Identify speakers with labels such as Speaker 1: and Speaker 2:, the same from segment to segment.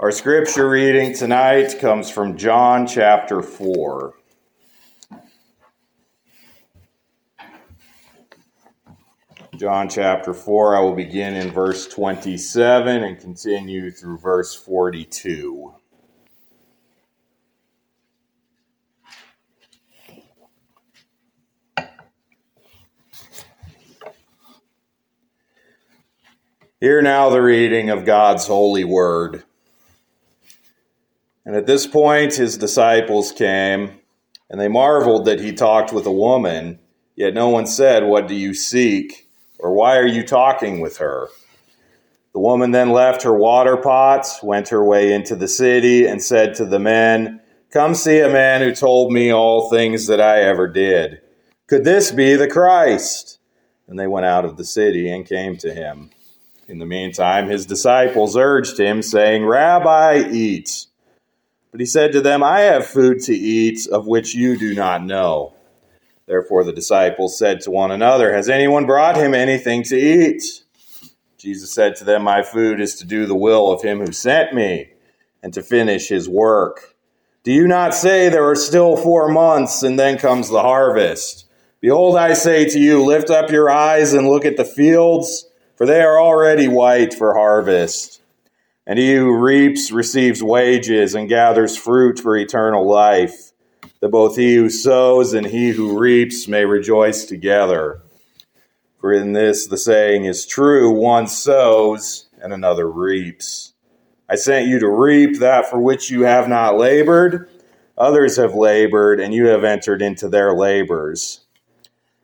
Speaker 1: Our scripture reading tonight comes from John chapter 4. John chapter 4, I will begin in verse 27 and continue through verse 42. Hear now the reading of God's holy word. And at this point, his disciples came, and they marveled that he talked with a woman, yet no one said, What do you seek? or Why are you talking with her? The woman then left her water pots, went her way into the city, and said to the men, Come see a man who told me all things that I ever did. Could this be the Christ? And they went out of the city and came to him. In the meantime, his disciples urged him, saying, Rabbi, eat. But he said to them, I have food to eat of which you do not know. Therefore the disciples said to one another, Has anyone brought him anything to eat? Jesus said to them, My food is to do the will of him who sent me and to finish his work. Do you not say there are still four months and then comes the harvest? Behold, I say to you, lift up your eyes and look at the fields, for they are already white for harvest. And he who reaps receives wages and gathers fruit for eternal life, that both he who sows and he who reaps may rejoice together. For in this the saying is true one sows and another reaps. I sent you to reap that for which you have not labored. Others have labored, and you have entered into their labors.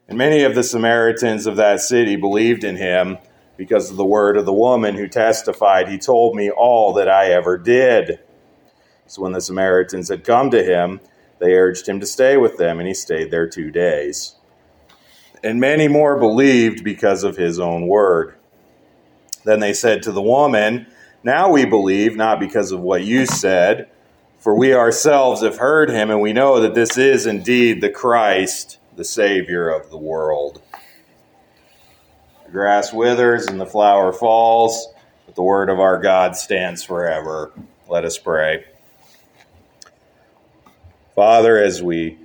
Speaker 1: And many of the Samaritans of that city believed in him because of the word of the woman who testified, He told me all that I ever did. So when the Samaritans had come to him, they urged him to stay with them, and he stayed there two days. And many more believed because of his own word. Then they said to the woman, Now we believe, not because of what you said, for we ourselves have heard him, and we know that this is indeed the Christ, the Savior of the world grass withers and the flower falls, but the word of our God stands forever. Let us pray. Father, as we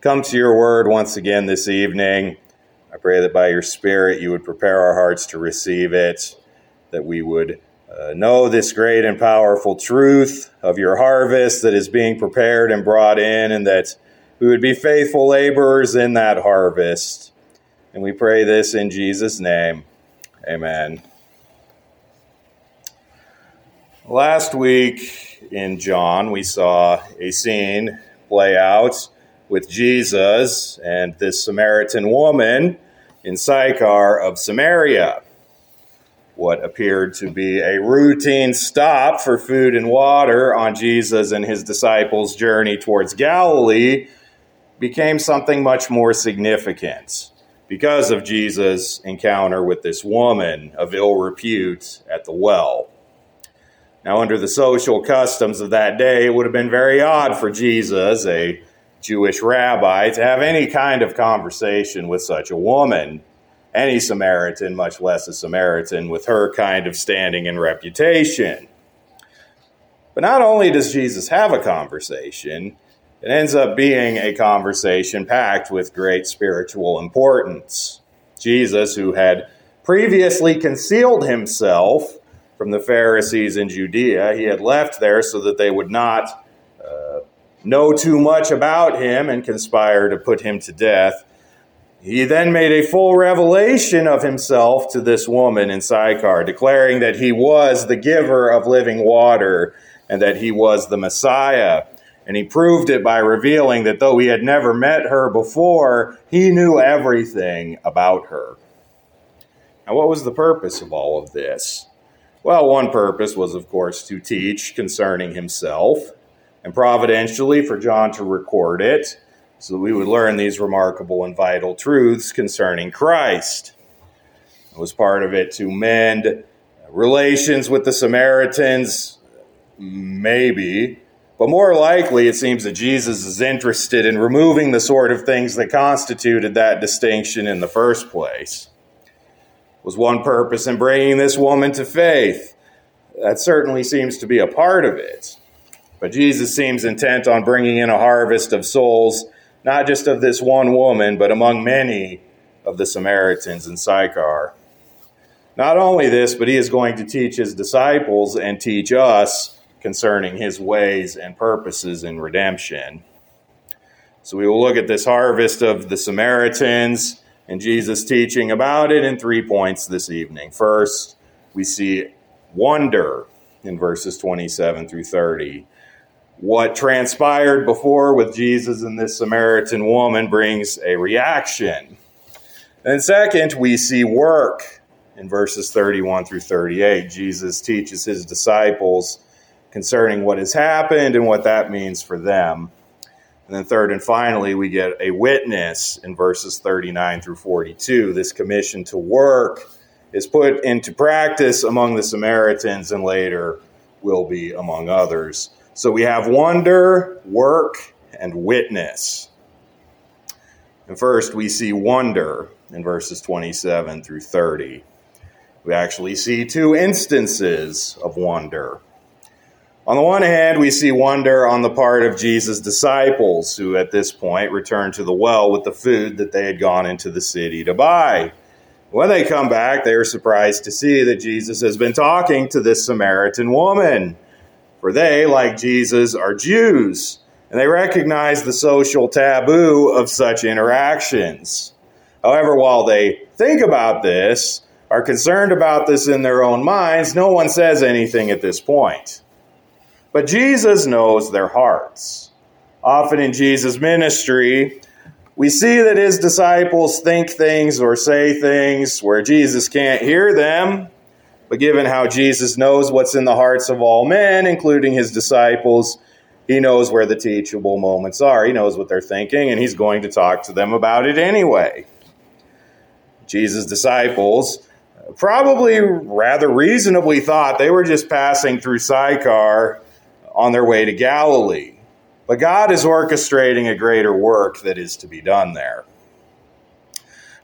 Speaker 1: come to your word once again this evening, I pray that by your Spirit you would prepare our hearts to receive it, that we would uh, know this great and powerful truth of your harvest that is being prepared and brought in, and that we would be faithful laborers in that harvest. And we pray this in Jesus' name. Amen. Last week in John, we saw a scene play out with Jesus and this Samaritan woman in Sychar of Samaria. What appeared to be a routine stop for food and water on Jesus and his disciples' journey towards Galilee became something much more significant because of Jesus' encounter with this woman of ill repute at the well. Now, under the social customs of that day, it would have been very odd for Jesus, a Jewish rabbi, to have any kind of conversation with such a woman, any Samaritan, much less a Samaritan, with her kind of standing and reputation. But not only does Jesus have a conversation, it ends up being a conversation packed with great spiritual importance. Jesus, who had previously concealed himself from the Pharisees in Judea, he had left there so that they would not uh, know too much about him and conspire to put him to death. He then made a full revelation of himself to this woman in Sychar, declaring that he was the giver of living water and that he was the Messiah. And he proved it by revealing that though he had never met her before, he knew everything about her. Now, what was the purpose of all of this? Well, one purpose was, of course, to teach concerning himself, and providentially for John to record it, so that we would learn these remarkable and vital truths concerning Christ. It was part of it to mend relations with the Samaritans, maybe, but more likely, it seems that Jesus is interested in removing the sort of things that constituted that distinction in the first place. Was one purpose in bringing this woman to faith? that certainly seems to be a part of it. But Jesus seems intent on bringing in a harvest of souls, not just of this one woman, but among many of the Samaritans in Sychar. Not only this, but he is going to teach his disciples and teach us concerning his ways and purposes in redemption. So we will look at this harvest of the Samaritans and Jesus teaching about it in three points this evening. First, we see wonder in verses 27 through 30. What transpired before with Jesus and this Samaritan woman brings a reaction. And second, we see work in verses 31 through 38. Jesus teaches his disciples concerning what has happened and what that means for them. And then, third and finally, we get a witness in verses 39 through 42. This commission to work is put into practice among the Samaritans and later will be among others. So we have wonder, work, and witness. And first, we see wonder in verses 27 through 30. We actually see two instances of wonder. On the one hand, we see wonder on the part of Jesus' disciples, who at this point return to the well with the food that they had gone into the city to buy. When they come back, they are surprised to see that Jesus has been talking to this Samaritan woman. For they, like Jesus, are Jews, and they recognize the social taboo of such interactions. However, while they think about this, are concerned about this in their own minds, no one says anything at this point. But Jesus knows their hearts. Often in Jesus' ministry, we see that his disciples think things or say things where Jesus can't hear them. But given how Jesus knows what's in the hearts of all men, including his disciples, he knows where the teachable moments are. He knows what they're thinking, and he's going to talk to them about it anyway. Jesus' disciples probably rather reasonably thought they were just passing through Sychar on their way to Galilee. But God is orchestrating a greater work that is to be done there.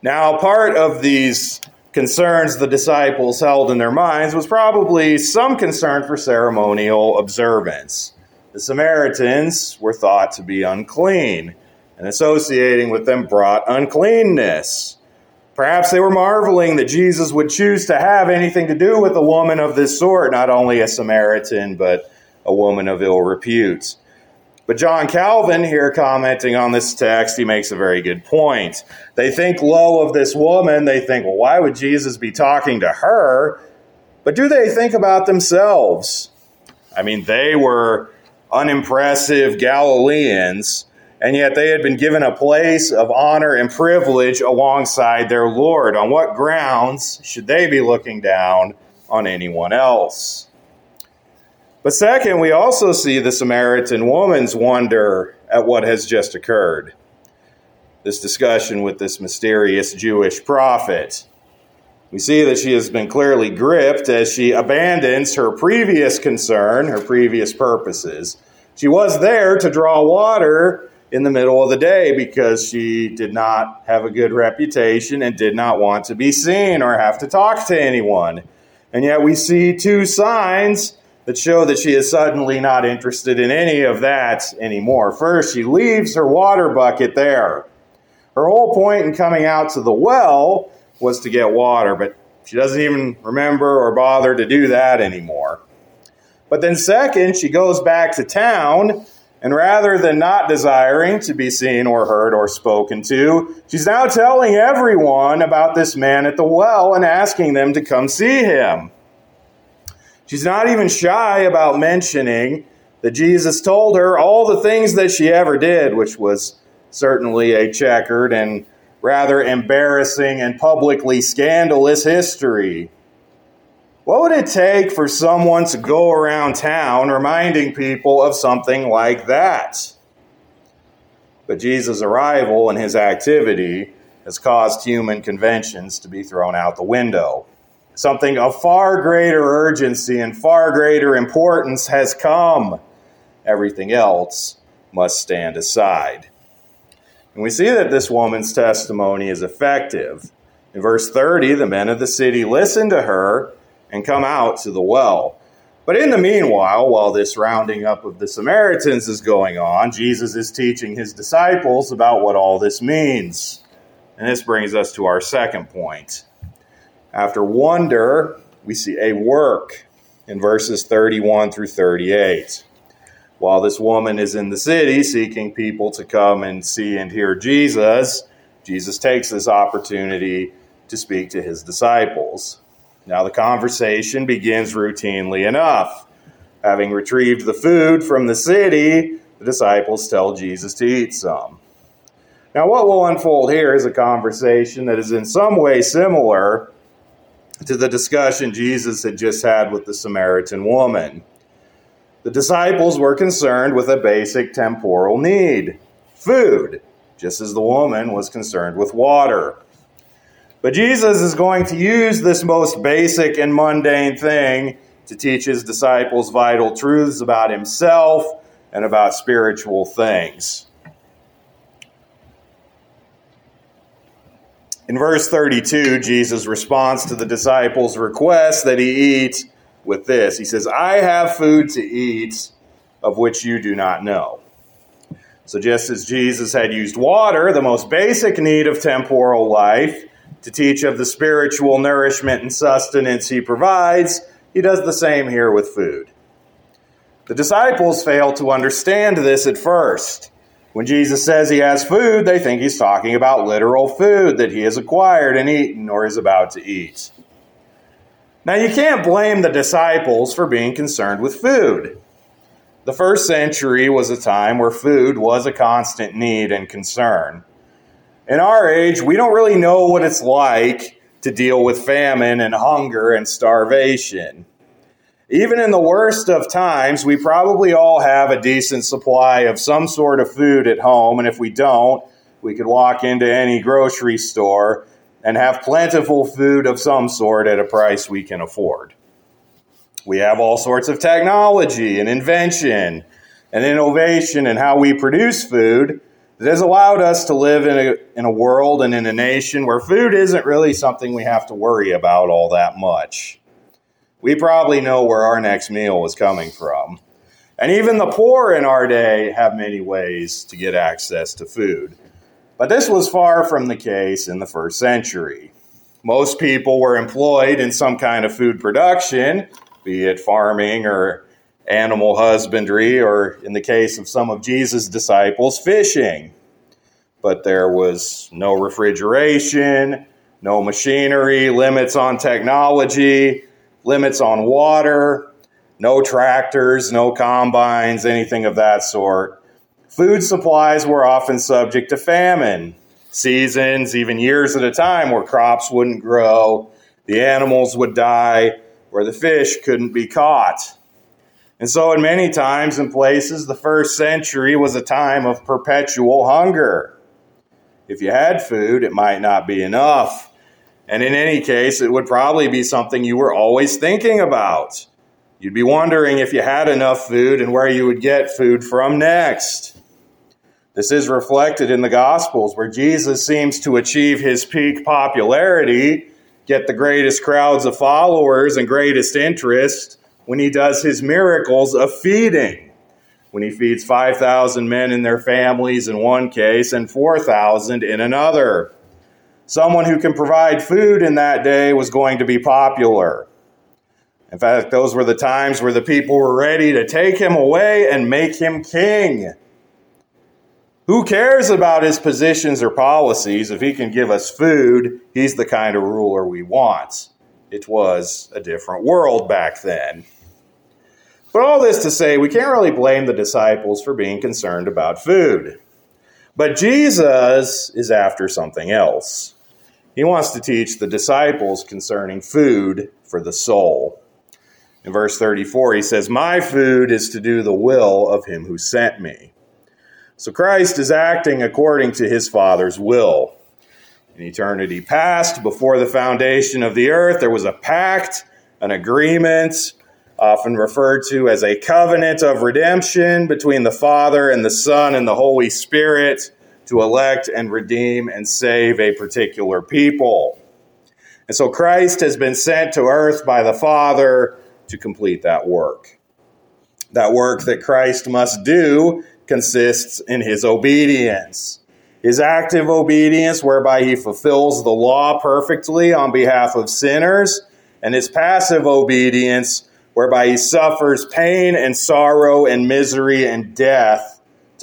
Speaker 1: Now, part of these concerns the disciples held in their minds was probably some concern for ceremonial observance. The Samaritans were thought to be unclean, and associating with them brought uncleanness. Perhaps they were marveling that Jesus would choose to have anything to do with a woman of this sort, not only a Samaritan, but a woman of ill repute. But John Calvin, here commenting on this text, he makes a very good point. They think low of this woman. They think, well, why would Jesus be talking to her? But do they think about themselves? I mean, they were unimpressive Galileans and yet they had been given a place of honor and privilege alongside their Lord. On what grounds should they be looking down on anyone else? But second, we also see the Samaritan woman's wonder at what has just occurred. This discussion with this mysterious Jewish prophet. We see that she has been clearly gripped as she abandons her previous concern, her previous purposes. She was there to draw water in the middle of the day because she did not have a good reputation and did not want to be seen or have to talk to anyone. And yet we see two signs that show that she is suddenly not interested in any of that anymore. First, she leaves her water bucket there. Her whole point in coming out to the well was to get water, but she doesn't even remember or bother to do that anymore. But then, second, she goes back to town and rather than not desiring to be seen or heard or spoken to, she's now telling everyone about this man at the well and asking them to come see him. She's not even shy about mentioning that Jesus told her all the things that she ever did, which was certainly a checkered and rather embarrassing and publicly scandalous history. What would it take for someone to go around town reminding people of something like that? But Jesus' arrival and his activity has caused human conventions to be thrown out the window. Something of far greater urgency and far greater importance has come. Everything else must stand aside. And we see that this woman's testimony is effective. In verse 30, the men of the city listen to her and come out to the well. But in the meanwhile, while this rounding up of the Samaritans is going on, Jesus is teaching his disciples about what all this means. And this brings us to our second point. After wonder, we see a work in verses 31 through 38. While this woman is in the city seeking people to come and see and hear Jesus, Jesus takes this opportunity to speak to his disciples. Now, the conversation begins routinely enough. Having retrieved the food from the city, the disciples tell Jesus to eat some. Now, what will unfold here is a conversation that is in some way similar to the discussion Jesus had just had with the Samaritan woman. The disciples were concerned with a basic temporal need food, just as the woman was concerned with water. But Jesus is going to use this most basic and mundane thing to teach his disciples vital truths about himself and about spiritual things. In verse 32, Jesus responds to the disciples' request that he eat with this. He says, I have food to eat of which you do not know. So, just as Jesus had used water, the most basic need of temporal life, to teach of the spiritual nourishment and sustenance he provides, he does the same here with food. The disciples fail to understand this at first. When Jesus says he has food, they think he's talking about literal food that he has acquired and eaten or is about to eat. Now, you can't blame the disciples for being concerned with food. The first century was a time where food was a constant need and concern. In our age, we don't really know what it's like to deal with famine and hunger and starvation. Even in the worst of times, we probably all have a decent supply of some sort of food at home, and if we don't, we could walk into any grocery store and have plentiful food of some sort at a price we can afford. We have all sorts of technology and invention and innovation in how we produce food that has allowed us to live in a, in a world and in a nation where food isn't really something we have to worry about all that much. We probably know where our next meal is coming from. And even the poor in our day have many ways to get access to food. But this was far from the case in the first century. Most people were employed in some kind of food production, be it farming or animal husbandry, or in the case of some of Jesus' disciples, fishing. But there was no refrigeration, no machinery, limits on technology, limits on water, no tractors, no combines, anything of that sort. Food supplies were often subject to famine, seasons, even years at a time, where crops wouldn't grow, the animals would die, where the fish couldn't be caught. And so, in many times and places, the first century was a time of perpetual hunger. If you had food, it might not be enough. And in any case, it would probably be something you were always thinking about. You'd be wondering if you had enough food and where you would get food from next. This is reflected in the Gospels, where Jesus seems to achieve his peak popularity, get the greatest crowds of followers and greatest interest when he does his miracles of feeding. When he feeds 5,000 men and their families in one case and 4,000 in another. Someone who can provide food in that day was going to be popular. In fact, those were the times where the people were ready to take him away and make him king. Who cares about his positions or policies? If he can give us food, he's the kind of ruler we want. It was a different world back then. But all this to say, we can't really blame the disciples for being concerned about food. But Jesus is after something else. He wants to teach the disciples concerning food for the soul. In verse 34, he says, My food is to do the will of him who sent me. So Christ is acting according to his Father's will. In eternity past, before the foundation of the earth, there was a pact, an agreement, often referred to as a covenant of redemption between the Father and the Son and the Holy Spirit to elect and redeem and save a particular people. And so Christ has been sent to earth by the Father to complete that work. That work that Christ must do consists in his obedience. His active obedience, whereby he fulfills the law perfectly on behalf of sinners, and his passive obedience, whereby he suffers pain and sorrow and misery and death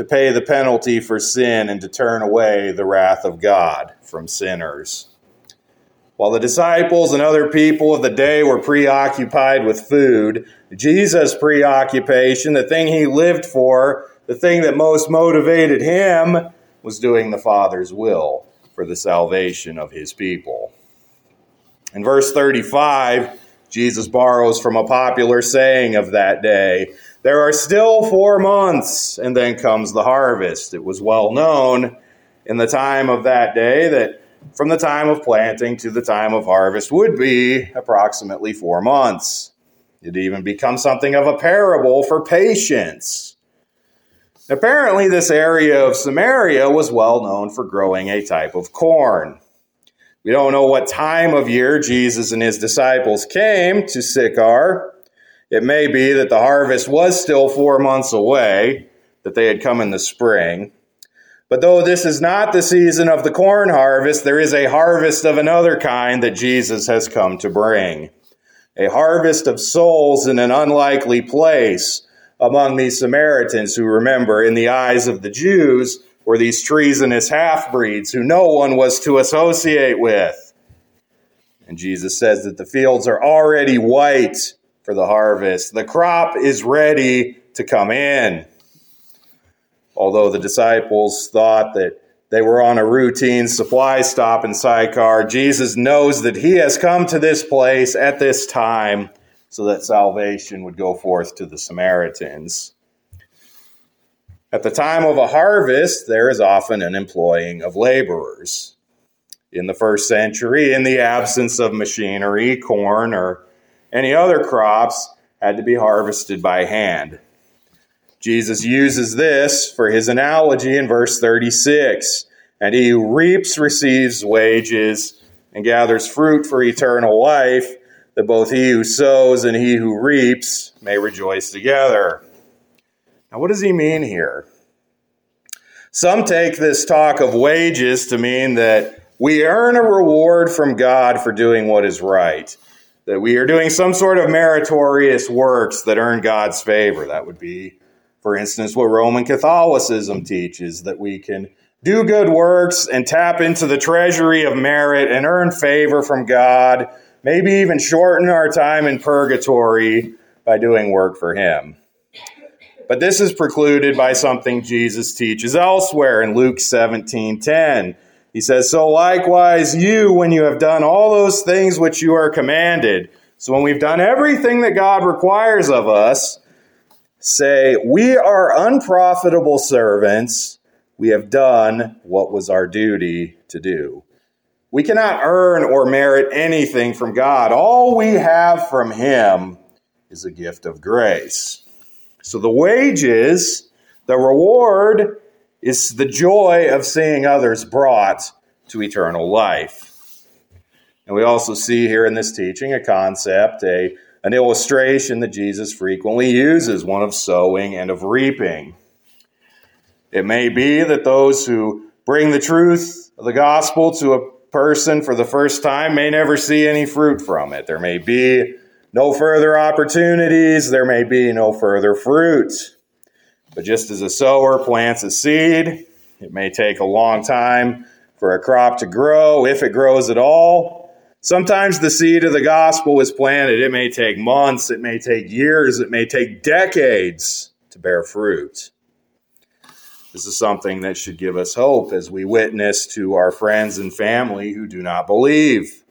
Speaker 1: to pay the penalty for sin and to turn away the wrath of God from sinners. While the disciples and other people of the day were preoccupied with food, Jesus' preoccupation, the thing he lived for, the thing that most motivated him, was doing the Father's will for the salvation of his people. In verse 35, Jesus borrows from a popular saying of that day There are still four months, and then comes the harvest. It was well known in the time of that day that from the time of planting to the time of harvest would be approximately four months. It even becomes something of a parable for patience. Apparently, this area of Samaria was well known for growing a type of corn. We don't know what time of year Jesus and his disciples came to Sychar. It may be that the harvest was still four months away, that they had come in the spring. But though this is not the season of the corn harvest, there is a harvest of another kind that Jesus has come to bring. A harvest of souls in an unlikely place among these Samaritans who remember, in the eyes of the Jews, were these treasonous half breeds who no one was to associate with. And Jesus says that the fields are already white for the harvest, the crop is ready to come in. Although the disciples thought that they were on a routine supply stop in Sychar, Jesus knows that he has come to this place at this time so that salvation would go forth to the Samaritans. At the time of a harvest, there is often an employing of laborers. In the first century, in the absence of machinery, corn or any other crops had to be harvested by hand. Jesus uses this for his analogy in verse 36. And he who reaps receives wages and gathers fruit for eternal life, that both he who sows and he who reaps may rejoice together. Now, what does he mean here? Some take this talk of wages to mean that we earn a reward from God for doing what is right, that we are doing some sort of meritorious works that earn God's favor. That would be, for instance, what Roman Catholicism teaches that we can do good works and tap into the treasury of merit and earn favor from God, maybe even shorten our time in purgatory by doing work for Him. But this is precluded by something Jesus teaches elsewhere in Luke 17 10. He says, So likewise, you, when you have done all those things which you are commanded, so when we've done everything that God requires of us, say, We are unprofitable servants. We have done what was our duty to do. We cannot earn or merit anything from God. All we have from Him is a gift of grace. So the wages, the reward, is the joy of seeing others brought to eternal life. And we also see here in this teaching a concept, a, an illustration that Jesus frequently uses, one of sowing and of reaping. It may be that those who bring the truth of the gospel to a person for the first time may never see any fruit from it. There may be no further opportunities, there may be no further fruit. But just as a sower plants a seed, it may take a long time for a crop to grow, if it grows at all. Sometimes the seed of the gospel is planted. It may take months, it may take years, it may take decades to bear fruit. This is something that should give us hope as we witness to our friends and family who do not believe.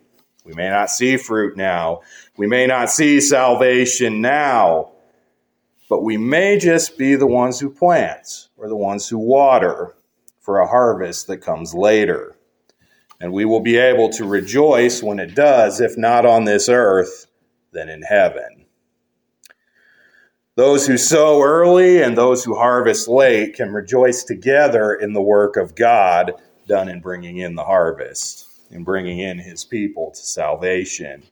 Speaker 1: We may not see fruit now. We may not see salvation now. But we may just be the ones who plant or the ones who water for a harvest that comes later. And we will be able to rejoice when it does, if not on this earth, then in heaven. Those who sow early and those who harvest late can rejoice together in the work of God done in bringing in the harvest in bringing in his people to salvation.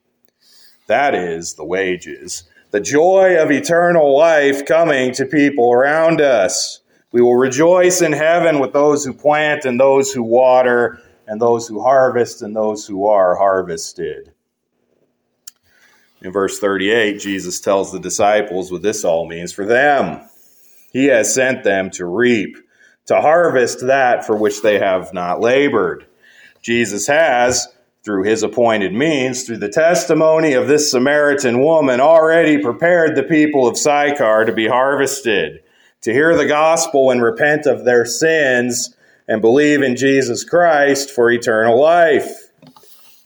Speaker 1: That is the wages. The joy of eternal life coming to people around us. We will rejoice in heaven with those who plant and those who water and those who harvest and those who are harvested. In verse 38, Jesus tells the disciples what this all means for them. He has sent them to reap, to harvest that for which they have not labored. Jesus has, through his appointed means, through the testimony of this Samaritan woman, already prepared the people of Sychar to be harvested, to hear the gospel and repent of their sins and believe in Jesus Christ for eternal life.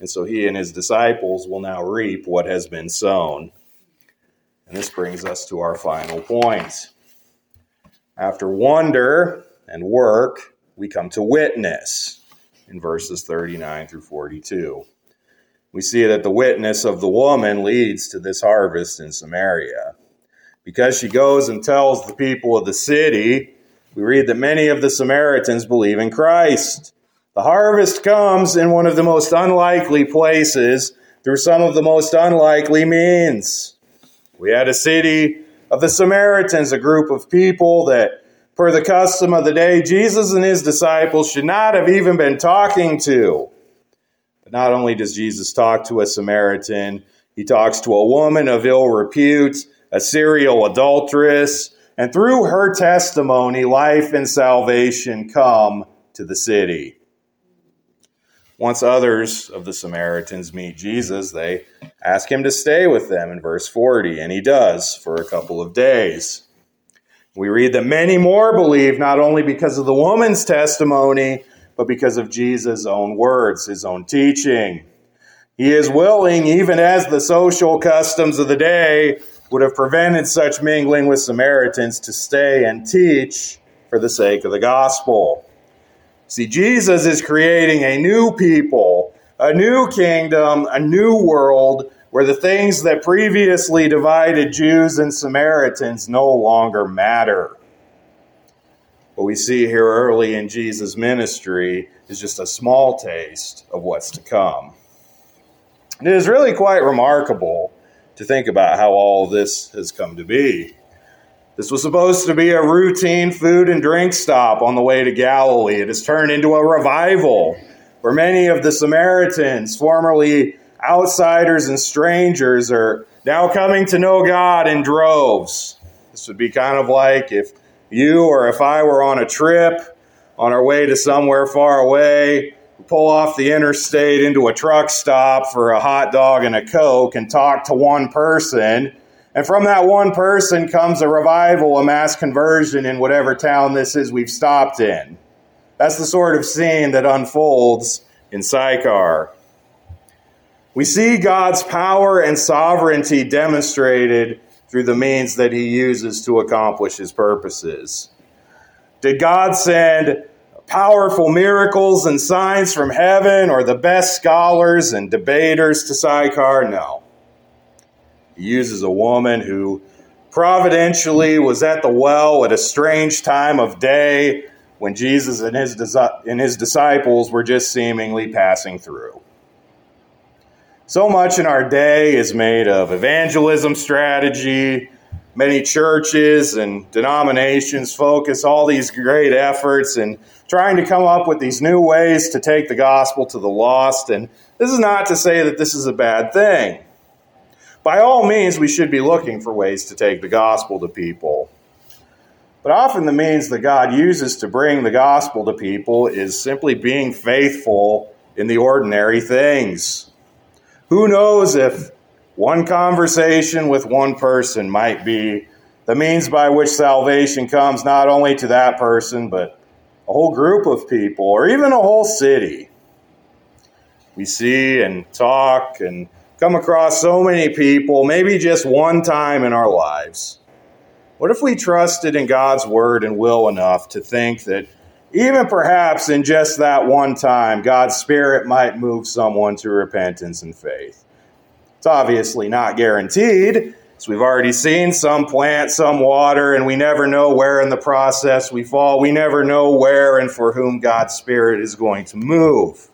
Speaker 1: And so he and his disciples will now reap what has been sown. And this brings us to our final point. After wonder and work, we come to witness in verses 39 through 42. We see that the witness of the woman leads to this harvest in Samaria. Because she goes and tells the people of the city, we read that many of the Samaritans believe in Christ. The harvest comes in one of the most unlikely places through some of the most unlikely means. We had a city of the Samaritans, a group of people that, per the custom of the day, Jesus and his disciples should not have even been talking to. But not only does Jesus talk to a Samaritan, he talks to a woman of ill repute, a serial adulteress, and through her testimony, life and salvation come to the city. Once others of the Samaritans meet Jesus, they ask him to stay with them in verse 40, and he does for a couple of days. We read that many more believe not only because of the woman's testimony, but because of Jesus' own words, his own teaching. He is willing, even as the social customs of the day would have prevented such mingling with Samaritans, to stay and teach for the sake of the gospel. See, Jesus is creating a new people, a new kingdom, a new world where the things that previously divided Jews and Samaritans no longer matter. What we see here early in Jesus' ministry is just a small taste of what's to come. And it is really quite remarkable to think about how all this has come to be. This was supposed to be a routine food and drink stop on the way to Galilee. It has turned into a revival where many of the Samaritans, formerly outsiders and strangers, are now coming to know God in droves. This would be kind of like if you or if I were on a trip on our way to somewhere far away, pull off the interstate into a truck stop for a hot dog and a Coke and talk to one person and from that one person comes a revival, a mass conversion in whatever town this is we've stopped in. That's the sort of scene that unfolds in Sychar. We see God's power and sovereignty demonstrated through the means that he uses to accomplish his purposes. Did God send powerful miracles and signs from heaven or the best scholars and debaters to Sychar? No. He uses a woman who providentially was at the well at a strange time of day when Jesus and his, and his disciples were just seemingly passing through. So much in our day is made of evangelism strategy. Many churches and denominations focus all these great efforts and trying to come up with these new ways to take the gospel to the lost. And this is not to say that this is a bad thing by all means, we should be looking for ways to take the gospel to people. But often the means that God uses to bring the gospel to people is simply being faithful in the ordinary things. Who knows if one conversation with one person might be the means by which salvation comes not only to that person, but a whole group of people or even a whole city. We see and talk and come across so many people, maybe just one time in our lives. What if we trusted in God's word and will enough to think that even perhaps in just that one time, God's Spirit might move someone to repentance and faith? It's obviously not guaranteed. As we've already seen, some plant, some water, and we never know where in the process we fall. We never know where and for whom God's Spirit is going to move.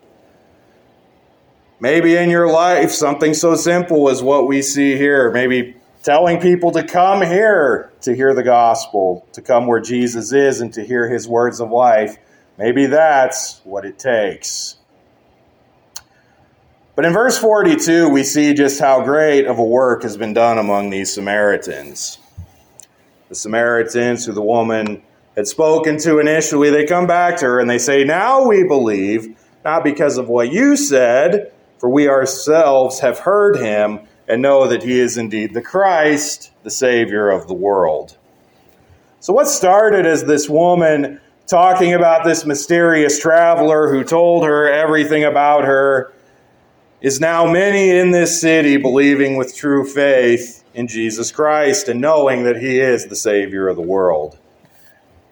Speaker 1: Maybe in your life, something so simple as what we see here. Maybe telling people to come here to hear the gospel, to come where Jesus is and to hear his words of life. Maybe that's what it takes. But in verse 42, we see just how great of a work has been done among these Samaritans. The Samaritans who the woman had spoken to initially, they come back to her and they say, Now we believe, not because of what you said, for we ourselves have heard him and know that he is indeed the Christ, the Savior of the world. So, what started as this woman talking about this mysterious traveler who told her everything about her is now many in this city believing with true faith in Jesus Christ and knowing that he is the Savior of the world.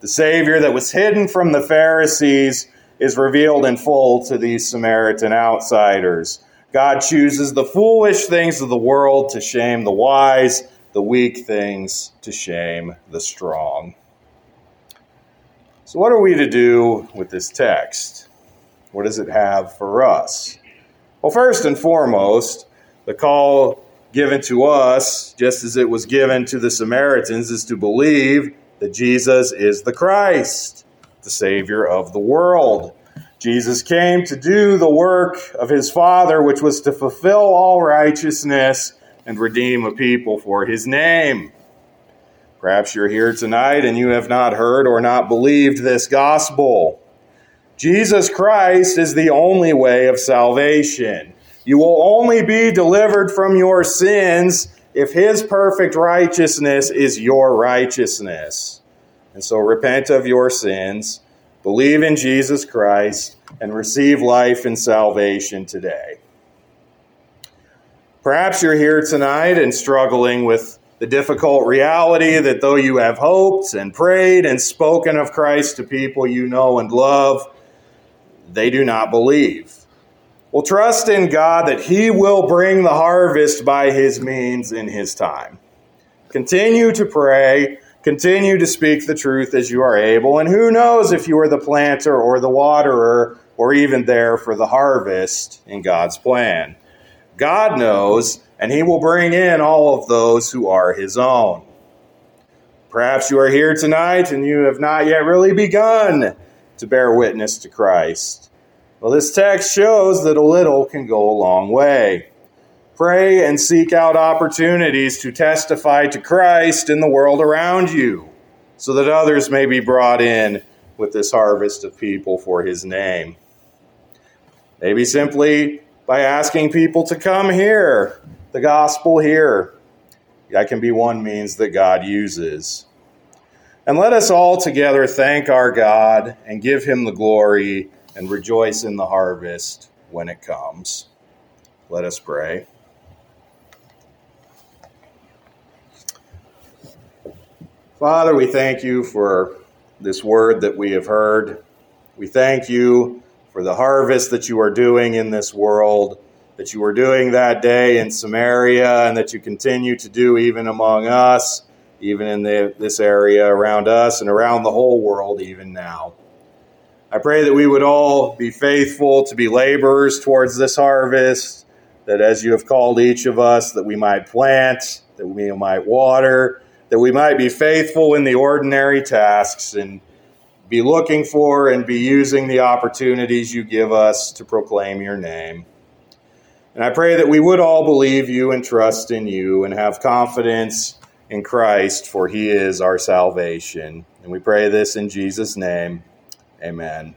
Speaker 1: The Savior that was hidden from the Pharisees is revealed in full to these Samaritan outsiders. God chooses the foolish things of the world to shame the wise, the weak things to shame the strong. So, what are we to do with this text? What does it have for us? Well, first and foremost, the call given to us, just as it was given to the Samaritans, is to believe that Jesus is the Christ, the Savior of the world. Jesus came to do the work of his Father, which was to fulfill all righteousness and redeem a people for his name. Perhaps you're here tonight and you have not heard or not believed this gospel. Jesus Christ is the only way of salvation. You will only be delivered from your sins if his perfect righteousness is your righteousness. And so repent of your sins Believe in Jesus Christ and receive life and salvation today. Perhaps you're here tonight and struggling with the difficult reality that though you have hoped and prayed and spoken of Christ to people you know and love, they do not believe. Well, trust in God that He will bring the harvest by His means in His time. Continue to pray Continue to speak the truth as you are able, and who knows if you are the planter or the waterer or even there for the harvest in God's plan. God knows, and He will bring in all of those who are His own. Perhaps you are here tonight and you have not yet really begun to bear witness to Christ. Well, this text shows that a little can go a long way. Pray and seek out opportunities to testify to Christ in the world around you so that others may be brought in with this harvest of people for his name. Maybe simply by asking people to come here, the gospel here. That can be one means that God uses. And let us all together thank our God and give him the glory and rejoice in the harvest when it comes. Let us pray. Father, we thank you for this word that we have heard. We thank you for the harvest that you are doing in this world, that you were doing that day in Samaria, and that you continue to do even among us, even in the, this area around us and around the whole world, even now. I pray that we would all be faithful to be laborers towards this harvest, that as you have called each of us, that we might plant, that we might water, that we might be faithful in the ordinary tasks and be looking for and be using the opportunities you give us to proclaim your name. And I pray that we would all believe you and trust in you and have confidence in Christ, for he is our salvation. And we pray this in Jesus' name. Amen.